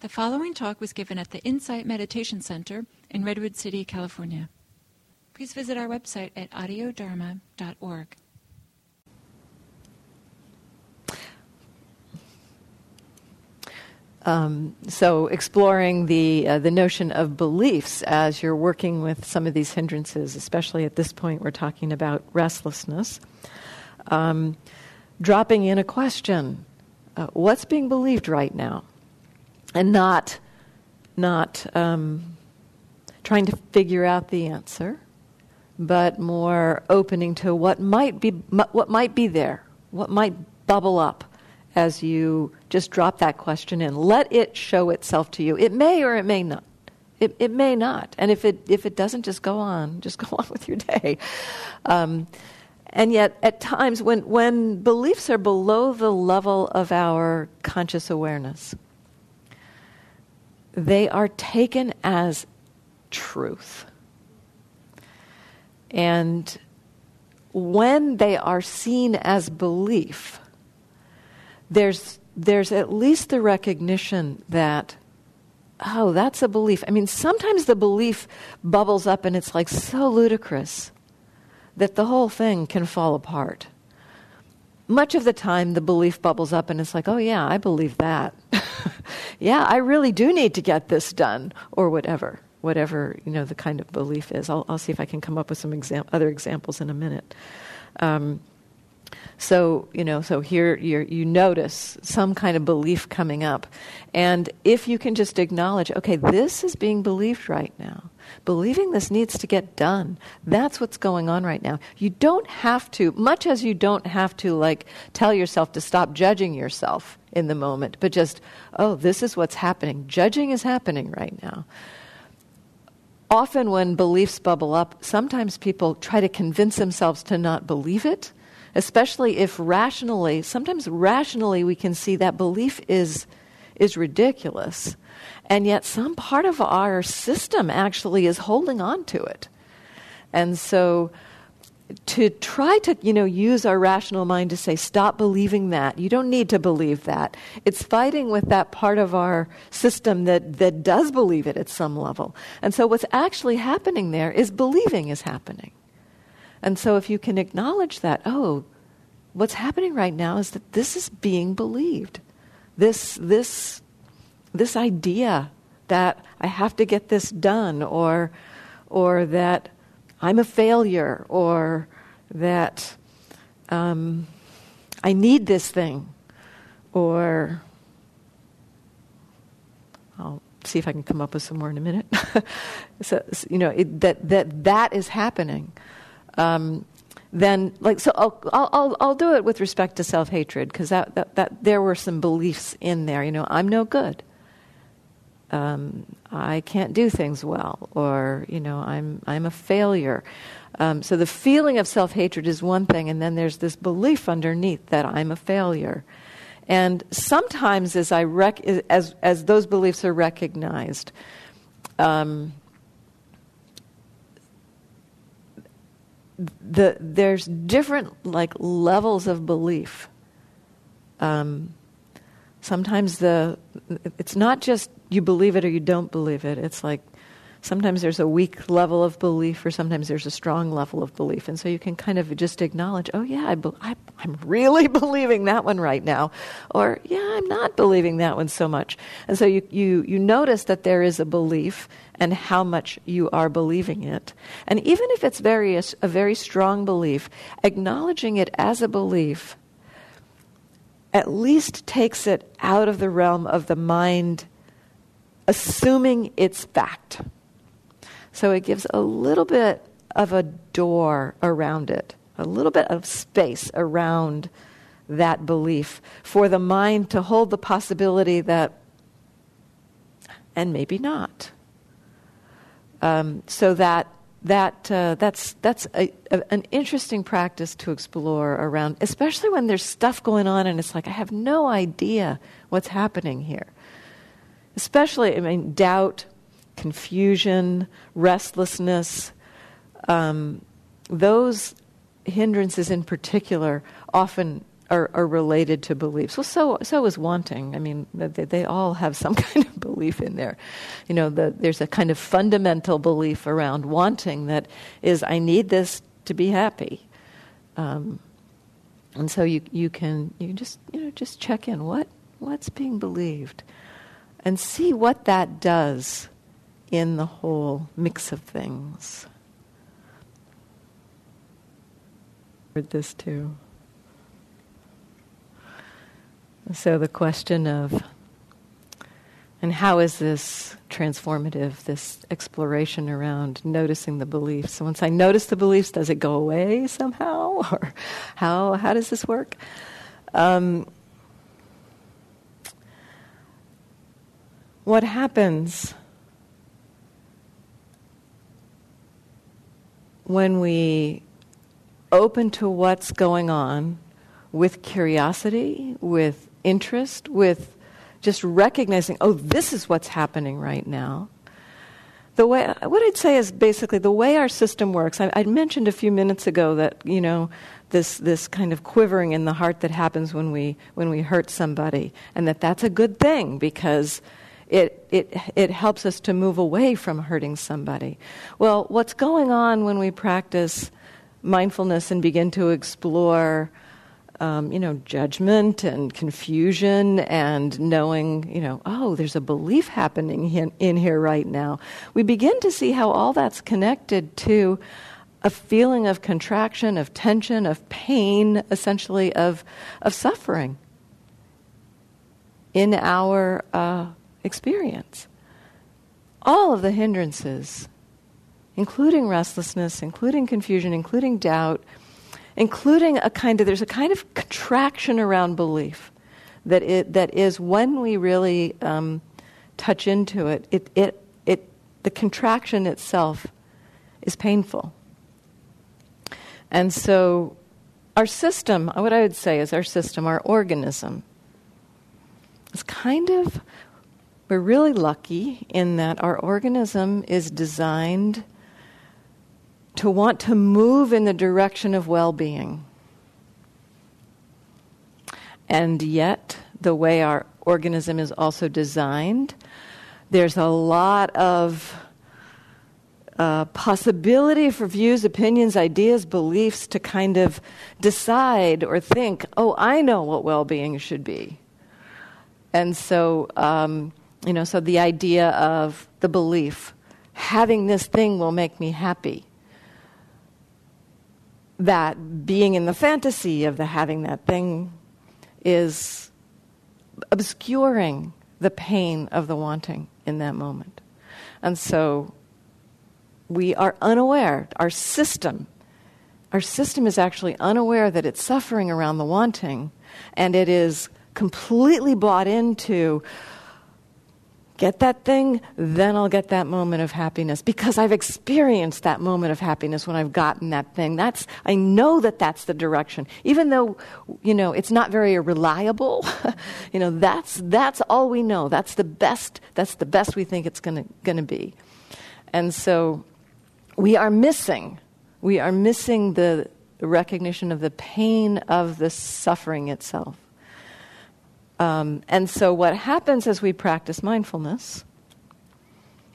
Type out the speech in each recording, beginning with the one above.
The following talk was given at the Insight Meditation Center in Redwood City, California. Please visit our website at audiodharma.org. Um, so, exploring the uh, the notion of beliefs as you're working with some of these hindrances, especially at this point, we're talking about restlessness. Um, dropping in a question: uh, What's being believed right now? And not not um, trying to figure out the answer, but more opening to what might be what might be there, what might bubble up as you just drop that question in. Let it show itself to you. It may or it may not. It, it may not. And if it, if it doesn't, just go on. Just go on with your day. Um, and yet, at times, when, when beliefs are below the level of our conscious awareness, they are taken as truth. And when they are seen as belief, there's there's at least the recognition that oh that's a belief i mean sometimes the belief bubbles up and it's like so ludicrous that the whole thing can fall apart much of the time the belief bubbles up and it's like oh yeah i believe that. Yeah i really do need to get this done or whatever whatever you know the kind of belief is. I'll, I'll see if i can come up with some exam- other examples in a minute. Um, so, you know, so here you notice some kind of belief coming up. And if you can just acknowledge, okay, this is being believed right now. Believing this needs to get done. That's what's going on right now. You don't have to, much as you don't have to, like, tell yourself to stop judging yourself in the moment, but just, oh, this is what's happening. Judging is happening right now often when beliefs bubble up, sometimes people try to convince themselves to not believe it especially if rationally, sometimes rationally we can see that belief is, is ridiculous. And yet some part of our system actually is holding on to it. And so to try to you know use our rational mind to say stop believing that you don't need to believe that it's fighting with that part of our system that that does believe it at some level and so what's actually happening there is believing is happening and so if you can acknowledge that, oh, what's happening right now is that this is being believed. This this this idea that I have to get this done or or that I'm a failure or that um, I need this thing or I'll see if I can come up with some more in a minute. so, you know, it, that, that that is happening um, then like so I'll, I'll, I'll do it with respect to self-hatred because that, that, that there were some beliefs in there. You know i'm no good. Um, i can't do things well or you know i'm, I'm a failure. Um, so the feeling of self-hatred is one thing and then there's this belief underneath that i'm a failure. And sometimes as i rec- as, as those beliefs are recognized um, the there's different like levels of belief. Um, sometimes the it's not just you believe it or you don't believe it. It's like sometimes there's a weak level of belief or sometimes there's a strong level of belief. And so you can kind of just acknowledge oh yeah I be- I, i'm really believing that one right now. Or yeah i'm not believing that one so much. And so you, you, you notice that there is a belief and how much you are believing it. And even if it's very a, a very strong belief acknowledging it as a belief at least takes it out of the realm of the mind assuming it's fact so it gives a little bit of a door around it, a little bit of space around that belief for the mind to hold the possibility that, and maybe not. Um, so that that uh, that's that's a, a, an interesting practice to explore around, especially when there's stuff going on and it's like I have no idea what's happening here. Especially, I mean, doubt, confusion, restlessness, um, those hindrances in particular often are, are related to beliefs. Well, so so is wanting. I mean, they, they all have some kind of belief in there. You know, the, there's a kind of fundamental belief around wanting that is, I need this to be happy. Um, and so you you can you just you know just check in what what's being believed, and see what that does in the whole mix of things. Heard this too. So the question of, and how is this transformative, this exploration around noticing the beliefs? So once I notice the beliefs, does it go away somehow? Or how, how does this work? Um, what happens when we open to what's going on with curiosity, with interest, with just recognizing, oh, this is what's happening right now. The way, what I'd say is basically the way our system works. I, I mentioned a few minutes ago that you know this this kind of quivering in the heart that happens when we when we hurt somebody, and that that's a good thing because it, it, it helps us to move away from hurting somebody. Well, what's going on when we practice mindfulness and begin to explore um, you know, judgment and confusion and knowing, you know, oh, there's a belief happening in, in here right now. We begin to see how all that's connected to a feeling of contraction, of tension, of pain, essentially of, of suffering in our uh, experience. All of the hindrances, including restlessness, including confusion, including doubt, including a kind of there's a kind of contraction around belief that it that is when we really um, touch into it, it it it the contraction itself is painful. And so our system, what I would say is our system, our organism, is kind of we're really lucky in that our organism is designed to want to move in the direction of well being. And yet, the way our organism is also designed, there's a lot of uh, possibility for views, opinions, ideas, beliefs to kind of decide or think, oh, I know what well being should be. And so, um, you know, so the idea of the belief, having this thing will make me happy that being in the fantasy of the having that thing is obscuring the pain of the wanting in that moment. And so we are unaware, our system, our system is actually unaware that it's suffering around the wanting, and it is completely bought into get that thing, then I'll get that moment of happiness because I've experienced that moment of happiness when I've gotten that thing. That's I know that that's the direction. Even though you know it's not very reliable, you know, that's that's all we know. That's the best that's the best we think it's going to going to be. And so we are missing we are missing the recognition of the pain of the suffering itself. Um, and so, what happens as we practice mindfulness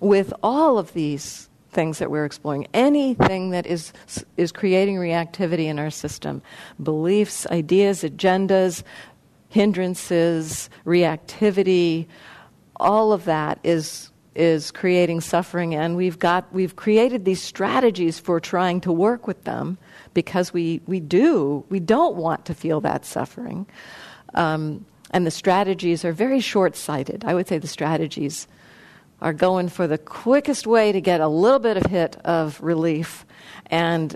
with all of these things that we're exploring, anything that is, is creating reactivity in our system beliefs, ideas, agendas, hindrances, reactivity all of that is is creating suffering. And we've got we've created these strategies for trying to work with them because we we do we don't want to feel that suffering. Um, and the strategies are very short sighted. I would say the strategies are going for the quickest way to get a little bit of hit of relief and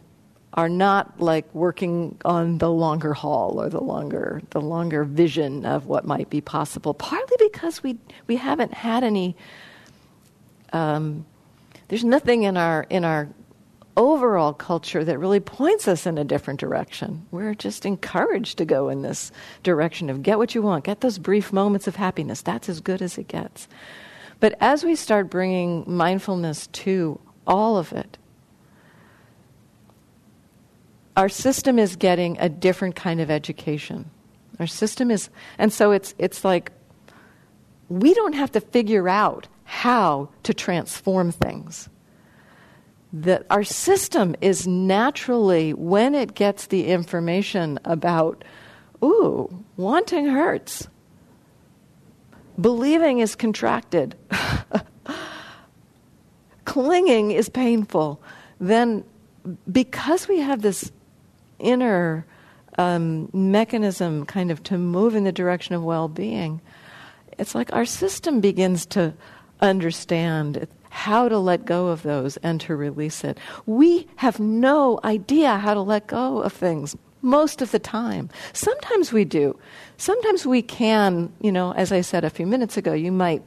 are not like working on the longer haul or the longer the longer vision of what might be possible partly because we we haven't had any um, there's nothing in our in our overall culture that really points us in a different direction. We're just encouraged to go in this direction of get what you want, get those brief moments of happiness. That's as good as it gets. But as we start bringing mindfulness to all of it, our system is getting a different kind of education. Our system is, and so it's, it's like we don't have to figure out how to transform things. That our system is naturally, when it gets the information about, ooh, wanting hurts, believing is contracted, clinging is painful, then because we have this inner um, mechanism kind of to move in the direction of well being, it's like our system begins to understand how to let go of those and to release it. We have no idea how to let go of things most of the time. Sometimes we do. Sometimes we can, you know, as I said a few minutes ago, you might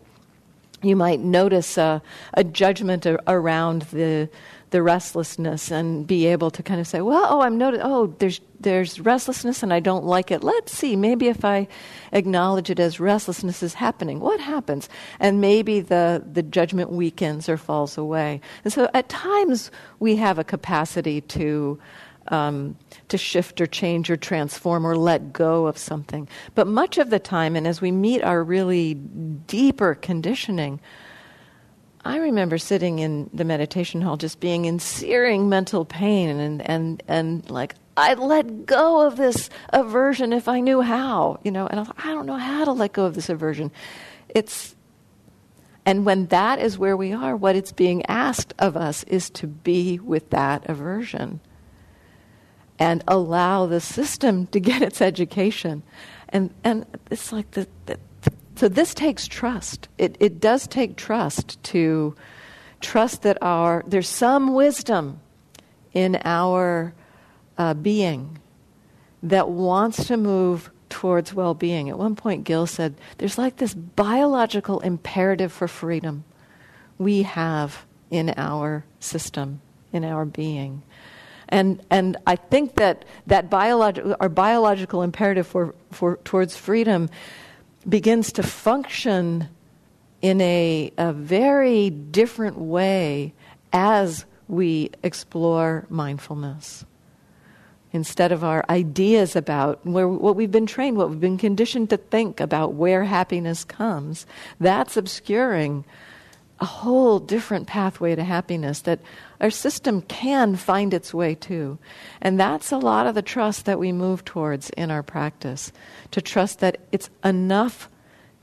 you might notice a, a judgment around the the restlessness and be able to kind of say, well, oh, I'm noticing, oh, there's, there's restlessness and I don't like it. Let's see, maybe if I acknowledge it as restlessness is happening, what happens? And maybe the, the judgment weakens or falls away. And so at times we have a capacity to, um, to shift or change or transform or let go of something. But much of the time, and as we meet our really deeper conditioning, I remember sitting in the meditation hall just being in searing mental pain and, and, and like, I'd let go of this aversion if I knew how, you know, and I, I don't know how to let go of this aversion. It's, and when that is where we are, what it's being asked of us is to be with that aversion and allow the system to get its education. And, and it's like the, the so this takes trust. It, it does take trust to trust that our there's some wisdom in our uh, being that wants to move towards well-being. At one point, Gil said, "There's like this biological imperative for freedom we have in our system, in our being." And, and I think that, that biologi- our biological imperative for, for, towards freedom begins to function in a, a very different way as we explore mindfulness. Instead of our ideas about where, what we've been trained, what we've been conditioned to think about where happiness comes, that's obscuring a whole different pathway to happiness that our system can find its way to. And that's a lot of the trust that we move towards in our practice to trust that it's enough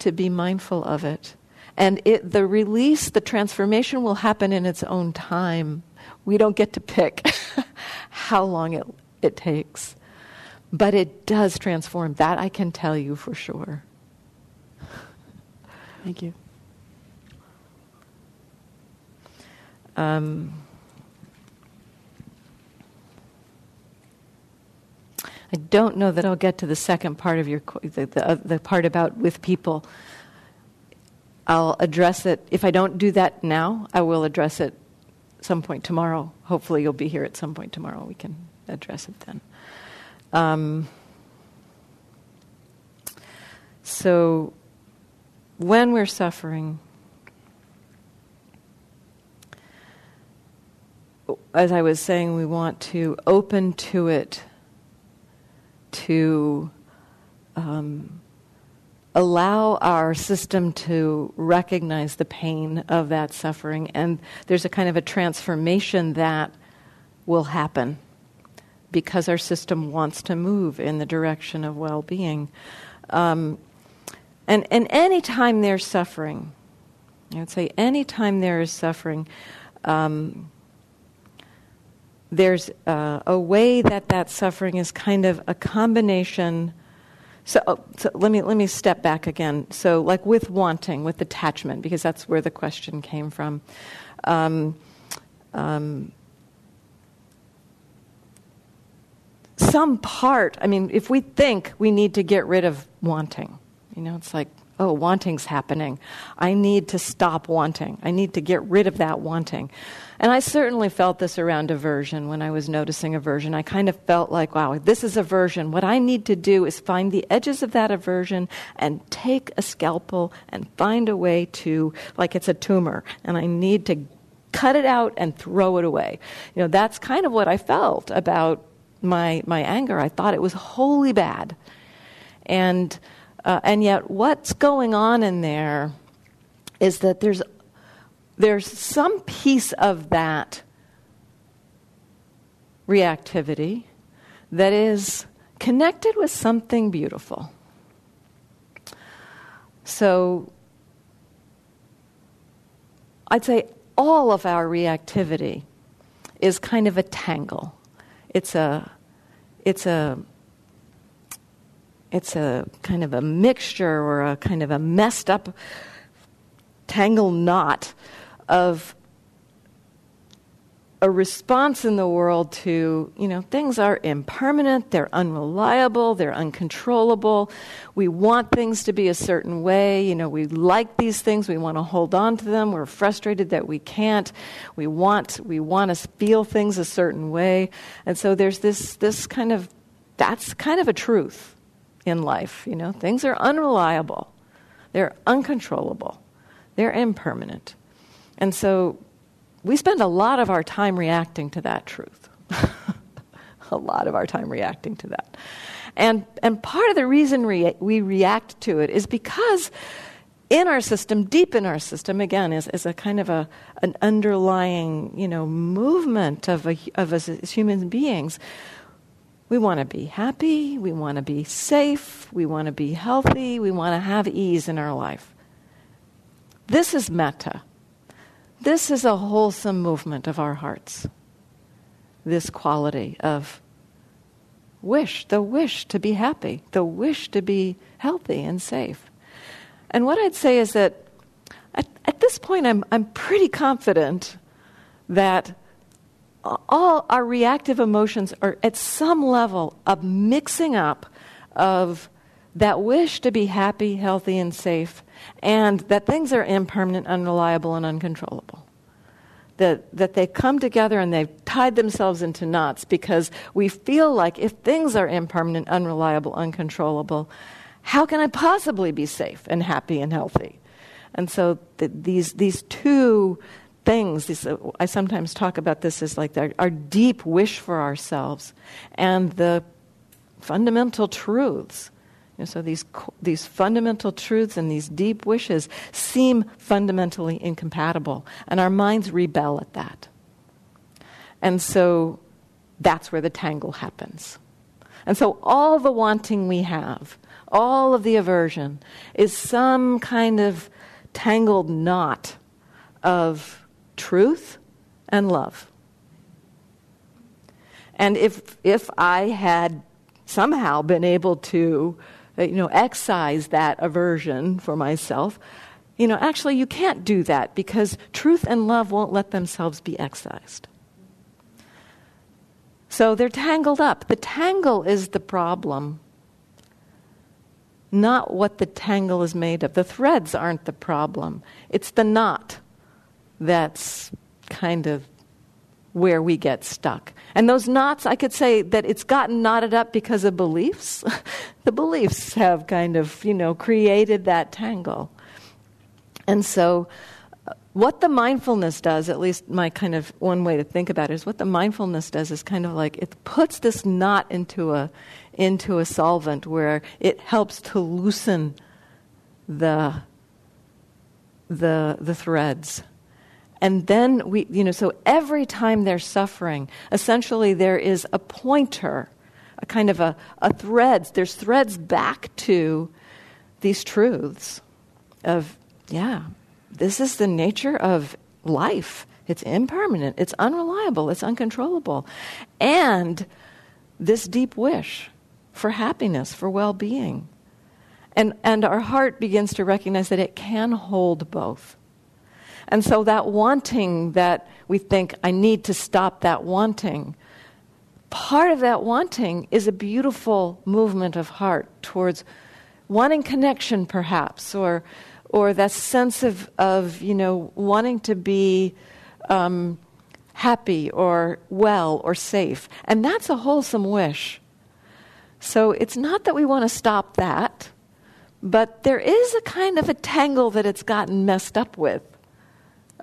to be mindful of it. And it, the release, the transformation will happen in its own time. We don't get to pick how long it, it takes. But it does transform. That I can tell you for sure. Thank you. Um, I don't know that I'll get to the second part of your the, the, uh, the part about with people. I'll address it. If I don't do that now, I will address it some point tomorrow. Hopefully, you'll be here at some point tomorrow. We can address it then. Um, so, when we're suffering, as I was saying, we want to open to it to um, allow our system to recognize the pain of that suffering. And there's a kind of a transformation that will happen because our system wants to move in the direction of well being. Um, and, and any time there's suffering, I would say any time there is suffering, um, there's uh, a way that that suffering is kind of a combination. So, oh, so, let me let me step back again. So, like with wanting, with attachment, because that's where the question came from. Um, um, some part. I mean, if we think we need to get rid of wanting, you know, it's like oh, wanting's happening. I need to stop wanting. I need to get rid of that wanting. And I certainly felt this around aversion when I was noticing aversion. I kind of felt like, wow, this is aversion. What I need to do is find the edges of that aversion and take a scalpel and find a way to, like it's a tumor, and I need to cut it out and throw it away. You know, that's kind of what I felt about my, my anger. I thought it was wholly bad. And, uh, and yet, what's going on in there is that there's, there's some piece of that reactivity that is connected with something beautiful. So, I'd say all of our reactivity is kind of a tangle. It's a, it's a, it's a kind of a mixture or a kind of a messed up tangle knot of a response in the world to, you know, things are impermanent, they're unreliable, they're uncontrollable. We want things to be a certain way. You know, we like these things, we want to hold on to them. We're frustrated that we can't. We want we want to feel things a certain way. And so there's this this kind of that's kind of a truth in life, you know. Things are unreliable. They're uncontrollable. They're impermanent. And so we spend a lot of our time reacting to that truth. a lot of our time reacting to that. And, and part of the reason re- we react to it is because in our system, deep in our system, again, is, is a kind of a, an underlying, you know, movement of, a, of us as human beings. We want to be happy, we want to be safe, we want to be healthy, we want to have ease in our life. This is metta. This is a wholesome movement of our hearts. This quality of wish, the wish to be happy, the wish to be healthy and safe. And what I'd say is that at, at this point, I'm, I'm pretty confident that all our reactive emotions are at some level a mixing up of that wish to be happy, healthy, and safe, and that things are impermanent, unreliable, and uncontrollable. That, that they come together and they've tied themselves into knots because we feel like if things are impermanent, unreliable, uncontrollable, how can I possibly be safe and happy and healthy? And so the, these, these two things, these, uh, I sometimes talk about this as like our deep wish for ourselves and the fundamental truths know, so these, these fundamental truths and these deep wishes seem fundamentally incompatible, and our minds rebel at that. And so that's where the tangle happens. And so all the wanting we have, all of the aversion, is some kind of tangled knot of truth and love. And if, if I had somehow been able to Uh, you know, excise that aversion for myself. You know, actually, you can't do that because truth and love won't let themselves be excised. So they're tangled up. The tangle is the problem, not what the tangle is made of. The threads aren't the problem, it's the knot that's kind of where we get stuck. And those knots, I could say that it's gotten knotted up because of beliefs. the beliefs have kind of, you know, created that tangle. And so, uh, what the mindfulness does, at least my kind of one way to think about it, is what the mindfulness does is kind of like it puts this knot into a, into a solvent where it helps to loosen the, the, the threads and then we, you know, so every time they're suffering, essentially there is a pointer, a kind of a, a threads, there's threads back to these truths of, yeah, this is the nature of life. It's impermanent, it's unreliable, it's uncontrollable. And this deep wish for happiness, for well being. And, and our heart begins to recognize that it can hold both. And so that wanting that we think, I need to stop that wanting, part of that wanting is a beautiful movement of heart towards wanting connection, perhaps, or, or that sense of, of, you know, wanting to be um, happy or well or safe. And that's a wholesome wish. So it's not that we want to stop that, but there is a kind of a tangle that it's gotten messed up with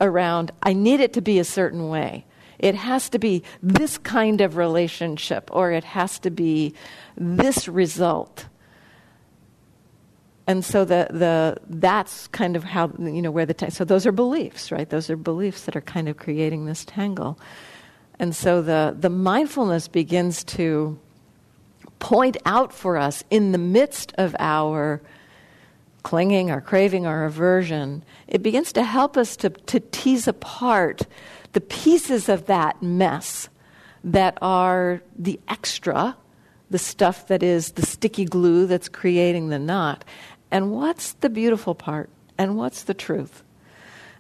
around, I need it to be a certain way. It has to be this kind of relationship, or it has to be this result. and so the, the that's kind of how you know where the so those are beliefs right those are beliefs that are kind of creating this tangle and so the the mindfulness begins to point out for us in the midst of our clinging our craving our aversion it begins to help us to, to tease apart the pieces of that mess that are the extra the stuff that is the sticky glue that's creating the knot. And what's the beautiful part? And what's the truth?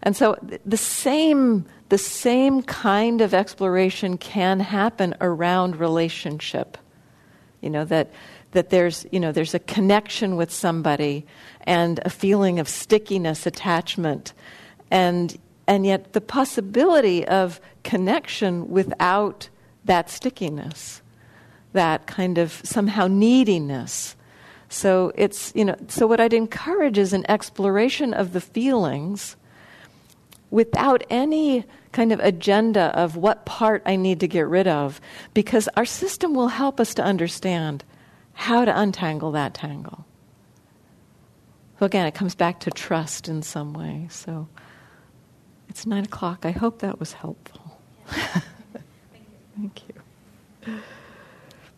And so the same the same kind of exploration can happen around relationship. You know that that there's you know there's a connection with somebody and a feeling of stickiness attachment. And and yet the possibility of connection without that stickiness that kind of somehow neediness. So it's, you know, so what I'd encourage is an exploration of the feelings without any kind of agenda of what part I need to get rid of, because our system will help us to understand how to untangle that tangle. So again, it comes back to trust in some way. So it's nine o'clock. I hope that was helpful. Thank you. Thank you.